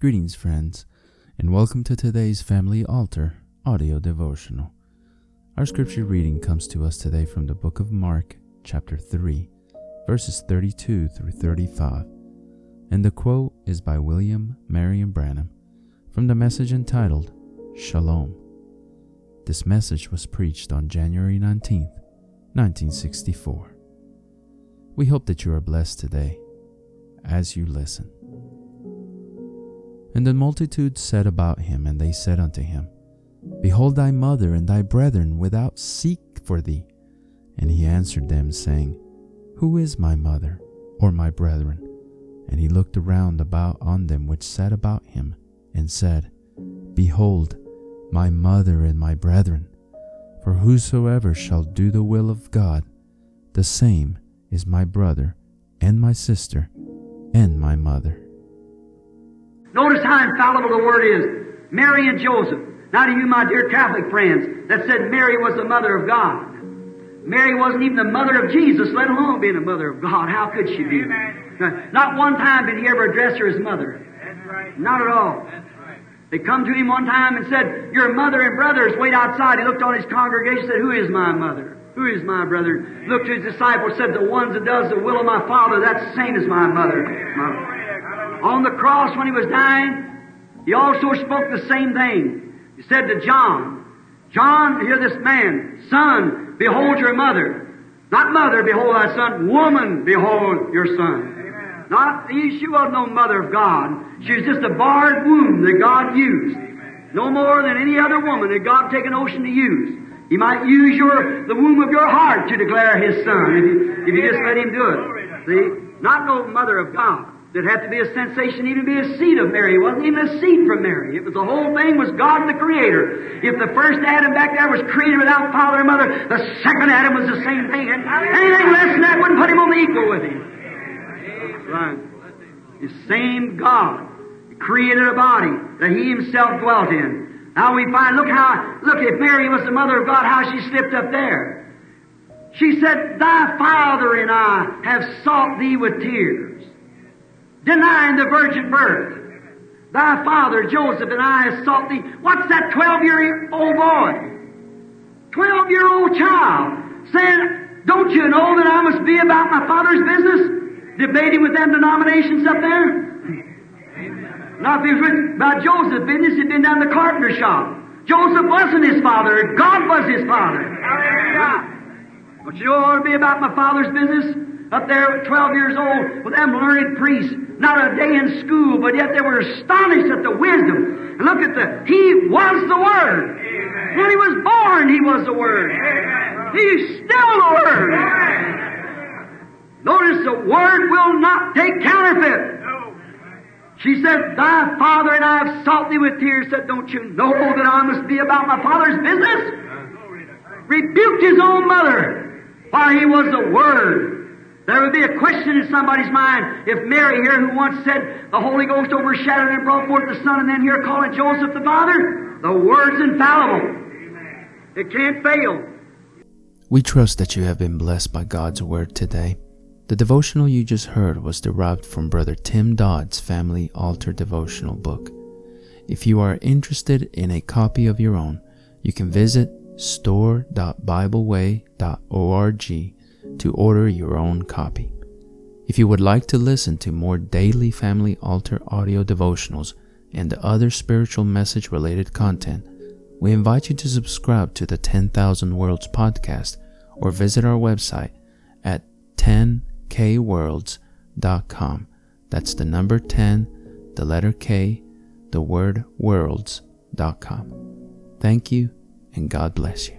Greetings, friends, and welcome to today's Family Altar audio devotional. Our scripture reading comes to us today from the book of Mark, chapter 3, verses 32 through 35, and the quote is by William Marion Branham from the message entitled Shalom. This message was preached on January 19th, 1964. We hope that you are blessed today as you listen. And the multitude said about him, and they said unto him, Behold thy mother and thy brethren without seek for thee. And he answered them, saying, Who is my mother, or my brethren? And he looked around about on them which sat about him, and said, Behold, my mother and my brethren. For whosoever shall do the will of God, the same is my brother, and my sister, and my mother. Notice how infallible the word is. Mary and Joseph. Now to you, my dear Catholic friends, that said Mary was the mother of God. Mary wasn't even the mother of Jesus, let alone being the mother of God. How could she be? Not one time did he ever address her as mother. Not at all. They come to him one time and said, Your mother and brothers wait outside. He looked on his congregation and said, Who is my mother? Who is my brother? Looked to his disciples, said, The ones that does the will of my Father, that's the same as my mother. My on the cross when he was dying, he also spoke the same thing. He said to John, John, hear this man, son, behold your mother. Not mother, behold thy son. Woman, behold your son. Amen. Not, she wasn't no mother of God. She was just a barred womb that God used. No more than any other woman that God take an ocean to use. He might use your, the womb of your heart to declare His Son if you, if you just let Him do it. See? Not no mother of God. It had to be a sensation, even be a seed of Mary. It wasn't even a seed from Mary. It was the whole thing was God the Creator. If the first Adam back there was created without father and mother, the second Adam was the same thing. And anything less than that wouldn't put him on the equal with him. Right. The same God created a body that He Himself dwelt in. Now we find, look how, look, if Mary was the mother of God, how she slipped up there. She said, Thy father and I have sought thee with tears denying the virgin birth. Thy father Joseph and I have sought thee. What's that 12 year old boy? 12 year old child saying, Don't you know that I must be about my father's business? Debating with them denominations up there? Not if he was about Joseph's business, he'd been down the carpenter shop. Joseph wasn't his father, God was his father. But you know what to be about my father's business? Up there at 12 years old with them learned priests not a day in school, but yet they were astonished at the wisdom. And look at the, He was the Word. Amen. When He was born, He was the Word. Amen. He's still the Word. Amen. Notice the Word will not take counterfeit. She said, Thy father and I have sought thee with tears. Said, Don't you know that I must be about my father's business? Rebuked his own mother while he was the Word. There would be a question in somebody's mind if Mary here, who once said the Holy Ghost overshadowed and brought forth the Son, and then here calling Joseph the Father, the Word's infallible. It can't fail. We trust that you have been blessed by God's Word today. The devotional you just heard was derived from Brother Tim Dodd's Family Altar Devotional book. If you are interested in a copy of your own, you can visit store.bibleway.org to order your own copy. If you would like to listen to more daily Family Altar audio devotionals and other spiritual message related content, we invite you to subscribe to the 10,000 Worlds podcast or visit our website at 10kworlds.com. That's the number 10, the letter K, the word worlds.com. Thank you and God bless you.